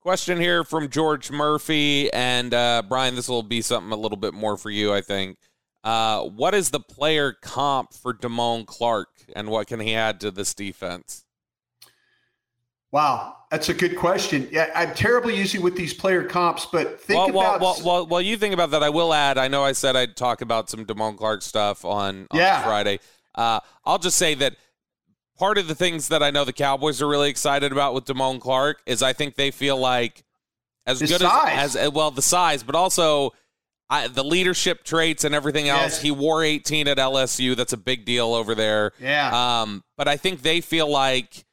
Speaker 4: Question here from George Murphy. And uh, Bryan, this will be something a little bit more for you, I think. Uh, what is the player comp for Damone Clark, and what can he add to this defense?
Speaker 5: Wow, that's a good question. Yeah, I'm terribly easy with these player comps, but think
Speaker 4: well,
Speaker 5: about.
Speaker 4: Well, well, well, you think about that. I will add. I know I said I'd talk about some Damone Clark stuff on, on
Speaker 5: yeah.
Speaker 4: Friday. Uh, I'll just say that part of the things that I know the Cowboys are really excited about with Damone Clark is I think they feel like as
Speaker 5: His
Speaker 4: good as, as well the size, but also I, the leadership traits and everything else.
Speaker 5: Yes.
Speaker 4: He wore 18 at LSU. That's a big deal over there.
Speaker 5: Yeah.
Speaker 4: Um, but I think they feel like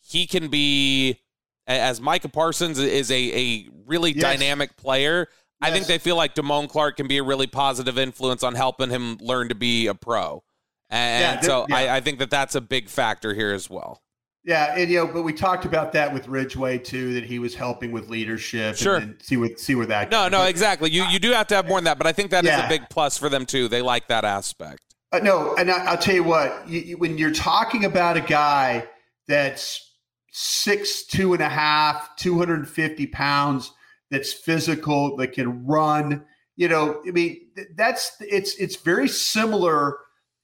Speaker 4: he can be, as Micah Parsons is a, a really
Speaker 5: Yes.
Speaker 4: dynamic player. I think they feel like Damone Clark can be a really positive influence on helping him learn to be a pro. And
Speaker 5: Yeah,
Speaker 4: so
Speaker 5: yeah.
Speaker 4: I, I think that that's a big factor here as well.
Speaker 5: Yeah, and you know, but we talked about that with Ridgeway too, that he was helping with leadership.
Speaker 4: Sure.
Speaker 5: and, and see what see where that.
Speaker 4: No,
Speaker 5: goes.
Speaker 4: no, exactly. You you do have to have more than that, but I think that is
Speaker 5: Yeah.
Speaker 4: a big plus for them too. They like that aspect.
Speaker 5: Uh, no, and I, I'll tell you what. You, you, when you're talking about a guy that's six two and a half, two hundred and fifty pounds, that's physical, that can run. You know, I mean, that's it's it's very similar.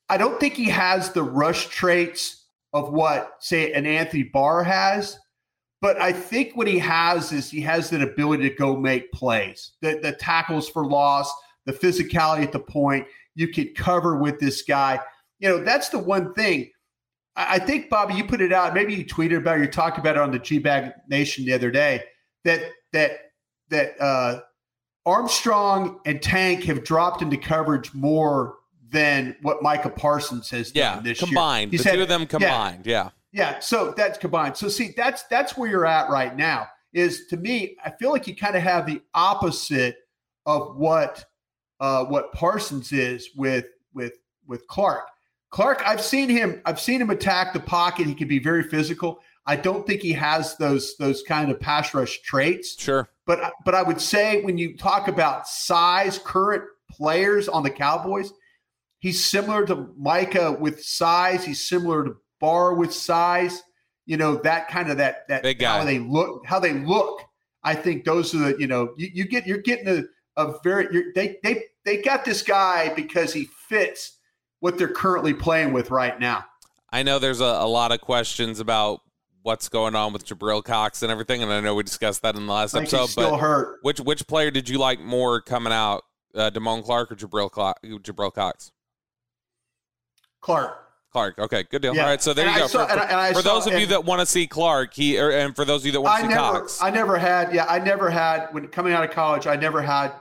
Speaker 5: I don't think he has the rush traits of what, say, an Anthony Barr has, but I think what he has is he has that ability to go make plays, the, the tackles for loss, the physicality at the point. You could cover with this guy. You know, that's the one thing. I I think, Bobby, you put it out. Maybe you tweeted about it. You talked about it on the G Bag Nation the other day. That that that uh, Armstrong and Tank have dropped into coverage more than what Micah Parsons has
Speaker 4: Yeah,
Speaker 5: done this
Speaker 4: combined.
Speaker 5: year.
Speaker 4: The
Speaker 5: He's
Speaker 4: two of them
Speaker 5: yeah.
Speaker 4: combined. Yeah.
Speaker 5: Yeah, so that's combined. So see, that's that's where you're at right now. Is to me, I feel like you kind of have the opposite of what uh, what Parsons is with with with Clark. Clark, I've seen him. I've seen him attack the pocket. He can be very physical. I don't think he has those those kind of pass rush traits.
Speaker 4: Sure.
Speaker 5: But but I would say when you talk about size, current players on the Cowboys, he's similar to Micah with size. He's similar to Barr with size. You know that kind of that that
Speaker 4: Big guy.
Speaker 5: how they look. How they look. I think those are the you know you, you get you're getting a, a very you're, they they they got this guy because he fits what they're currently playing with right now.
Speaker 4: I know there's a, a lot of questions about what's going on with Jabril Cox and everything, and I know we discussed that in the last episode.
Speaker 5: still
Speaker 4: but
Speaker 5: hurt.
Speaker 4: which which player did you like more coming out, uh, Damone Clark or Jabril Jabril Cox?
Speaker 5: Clark.
Speaker 4: Clark. Okay, good deal.
Speaker 5: Yeah.
Speaker 4: All right, so there
Speaker 5: And
Speaker 4: you go.
Speaker 5: saw-
Speaker 4: for
Speaker 5: and and
Speaker 4: for
Speaker 5: saw-
Speaker 4: those of you that want to see Clark, he or, and for those of you that want to see
Speaker 5: never,
Speaker 4: Cox,
Speaker 5: I never had. Yeah, I never had when coming out of college. I never had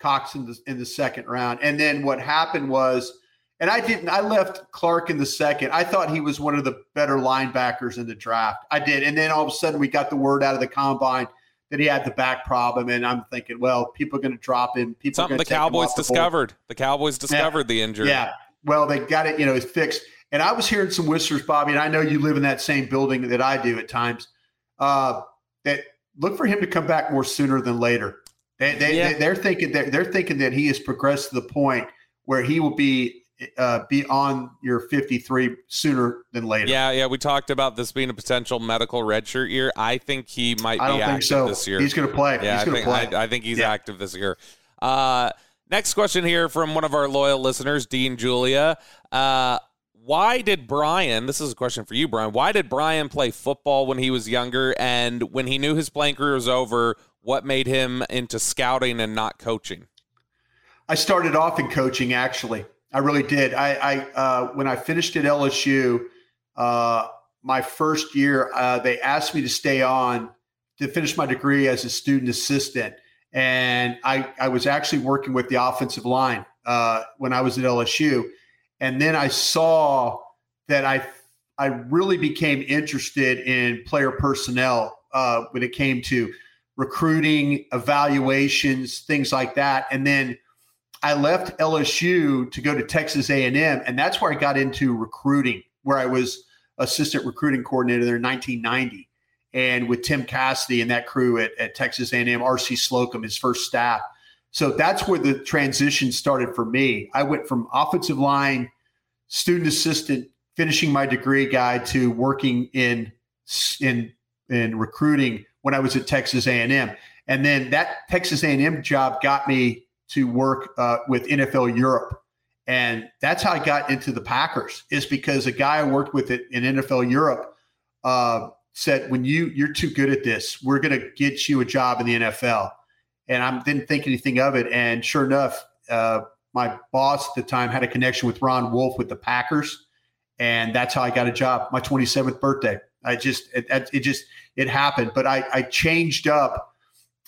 Speaker 5: Cox in the in the second round. And then what happened was, and I didn't. I left Clark in the second. I thought he was one of the better linebackers in the draft. I did. And then all of a sudden, we got the word out of the combine that he had the back problem, and I'm thinking, well, people are going to drop him. People
Speaker 4: something the Cowboys discovered. The, the Cowboys discovered
Speaker 5: yeah.
Speaker 4: the injury.
Speaker 5: Yeah, well, they got it. You know, fixed. And I was hearing some whispers, Bobby, and I know you live in that same building that I do at times. Uh, that look for him to come back more sooner than later. They, they, yeah. they, are thinking that they're thinking that he has progressed to the point where he will be uh, be on your 53 sooner than later.
Speaker 4: Yeah, yeah. We talked about this being a potential medical redshirt year. I think he might
Speaker 5: I
Speaker 4: be
Speaker 5: active
Speaker 4: so.
Speaker 5: this
Speaker 4: year.
Speaker 5: He's going to play.
Speaker 4: Yeah,
Speaker 5: he's
Speaker 4: I think,
Speaker 5: play.
Speaker 4: I, I, think he's yeah. active this year. Uh, next question here from one of our loyal listeners, Dean Julia. Uh, why did Bryan, this is a question for you, Bryan, why did Bryan play football when he was younger? And when he knew his playing career was over, what made him into scouting and not coaching?
Speaker 5: I started off in coaching, actually. I really did. I, I uh, when I finished at LSU, uh, my first year, uh, they asked me to stay on to finish my degree as a student assistant. And I, I was actually working with the offensive line uh, when I was at LSU and then I saw that I I really became interested in player personnel uh, when it came to recruiting, evaluations, things like that. And then I left LSU to go to Texas A&M, and that's where I got into recruiting, where I was assistant recruiting coordinator there in 1990, and with Tim Cassidy and that crew at, at Texas A&M, R.C. Slocum, his first staff. So that's where the transition started for me. I went from offensive line, student assistant, finishing my degree guide to working in in in recruiting when I was at Texas A&M. And then that Texas A&M job got me to work uh, with NFL Europe. And that's how I got into the Packers is because a guy I worked with in NFL Europe uh, said, when you you're too good at this, we're going to get you a job in the NFL and I didn't think anything of it. And sure enough, uh, my boss at the time had a connection with Ron Wolf with the Packers, and that's how I got a job. My 27th birthday. I just it, it just it happened. But I, I changed up.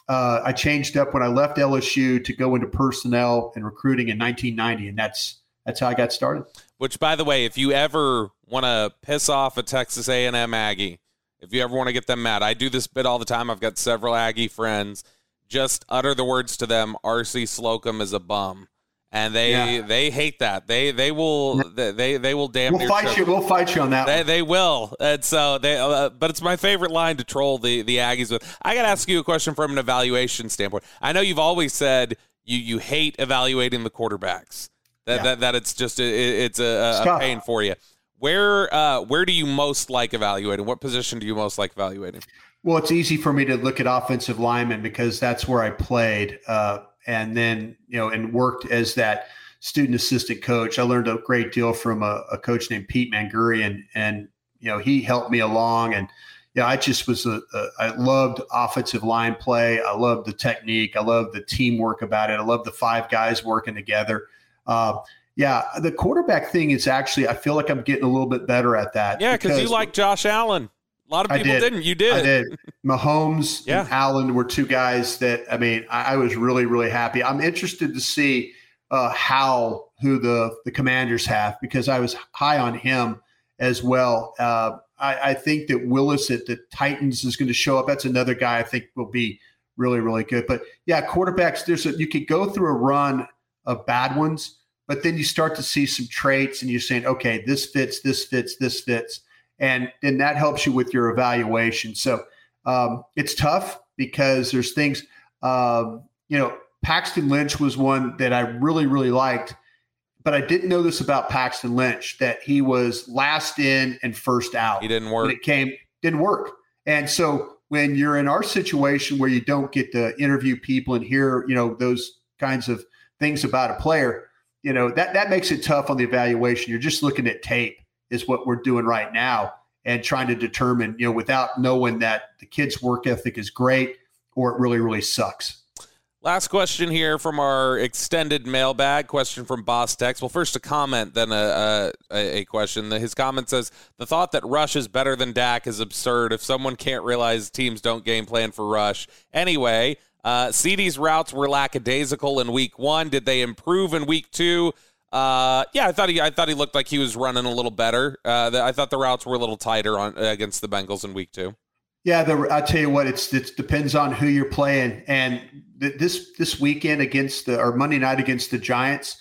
Speaker 5: Uh, I changed up when I left LSU to go into personnel and recruiting in 1990, and that's that's how I got started.
Speaker 4: Which, by the way, if you ever want to piss off a Texas A&M Aggie, if you ever want to get them mad, I do this bit all the time. I've got several Aggie friends just utter the words to them RC Slocum is a bum. And they yeah. they hate that. They they will they they will damn.
Speaker 5: We'll fight you. We'll fight you on that.
Speaker 4: They,
Speaker 5: one.
Speaker 4: they will. And so they. Uh, but it's my favorite line to troll the the Aggies with. I got to ask you a question from an evaluation standpoint. I know you've always said you you hate evaluating the quarterbacks. That yeah. that, that it's just a, it's a, a pain for you. Where uh, where do you most like evaluating? What position do you most like evaluating?
Speaker 5: Well, it's easy for me to look at offensive linemen because that's where I played, uh, and then you know, and worked as that student assistant coach. I learned a great deal from a, a coach named Pete Mangurian, and you know, he helped me along. And yeah, I just was a, a I loved offensive line play. I loved the technique. I loved the teamwork about it. I loved the five guys working together. Uh, yeah, the quarterback thing is actually I feel like I'm getting a little bit better at that.
Speaker 4: Yeah, because you like Josh Allen. A lot of people did. not You did.
Speaker 5: I did. Mahomes yeah. and Allen were two guys that I mean, I, I was really, really happy. I'm interested to see uh, how who the the Commanders have because I was high on him as well. Uh, I, I, think that Willis at the Titans is going to show up. That's another guy I think will be really, really good. But yeah, quarterbacks. There's a, you could go through a run of bad ones, but then you start to see some traits, and you're saying, okay, this fits, this fits, this fits and then that helps you with your evaluation. So um, it's tough because there's things. Um, you know, Paxton Lynch was one that I really really liked, but I didn't know this about Paxton Lynch that he was last in and first out.
Speaker 4: He didn't work.
Speaker 5: When it came didn't work, and so when you're in our situation where you don't get to interview people and hear you know those kinds of things about a player you know that that makes it tough on the evaluation you're just looking at tape is what we're doing right now and trying to determine, you know, without knowing that the kid's work ethic is great or it really, really sucks.
Speaker 4: Last question here from our extended mailbag. Question from Boss Tex. Well, first a comment, then a, a, a question. His comment says the thought that Rush is better than Dak is absurd. If someone can't realize teams don't game plan for Rush, anyway. Uh, CeeDee's routes were lackadaisical in week one. Did they improve in week two? Uh, yeah, I thought he I thought he looked like he was running a little better. Uh, the, I thought the routes were a little tighter on against the Bengals in week two.
Speaker 5: Yeah, the, I tell you what, it's it depends on who you're playing, and th- this this weekend against the or Monday night against the Giants,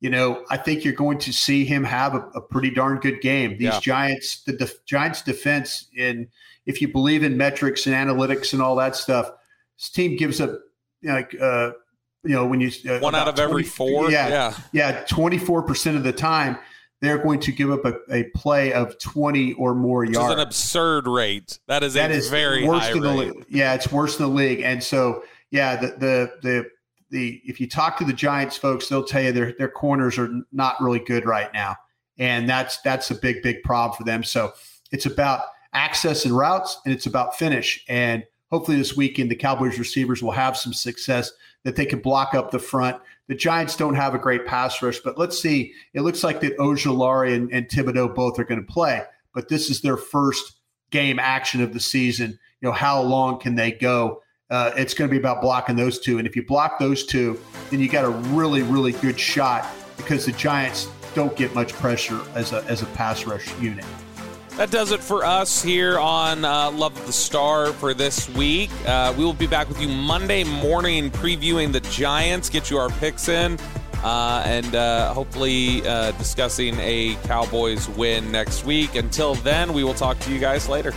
Speaker 5: you know, I think you're going to see him have a, a pretty darn good game. These yeah. Giants, the def- Giants defense, and if you believe in metrics and analytics and all that stuff, this team gives up like uh, you know when you
Speaker 4: uh, one out of 20, every four,
Speaker 5: yeah, yeah, yeah, twenty four percent of the time they're going to give up a, a play of 20 or more
Speaker 4: Which
Speaker 5: yards.
Speaker 4: Is an absurd rate. That is that a is very
Speaker 5: worse
Speaker 4: high
Speaker 5: than
Speaker 4: rate.
Speaker 5: the league. Yeah, it's worse than the league. And so, yeah, the the the the if you talk to the Giants folks, they'll tell you their their corners are not really good right now, and that's that's a big big problem for them. So it's about access and routes, and it's about finish. And hopefully this weekend, the Cowboys receivers will have some success that they can block up the front. The Giants don't have a great pass rush, but let's see. It looks like that Ojulari and, and Thibodeaux both are going to play, but this is their first game action of the season. You know, how long can they go? Uh, it's going to be about blocking those two. And if you block those two, then you got a really, really good shot because the Giants don't get much pressure as a, as a pass rush unit.
Speaker 4: That does it for us here on uh, Love of the Star for this week. Uh, we will be back with you Monday morning previewing the Giants, get you our picks in, uh, and uh, hopefully uh, discussing a Cowboys win next week. Until then, we will talk to you guys later.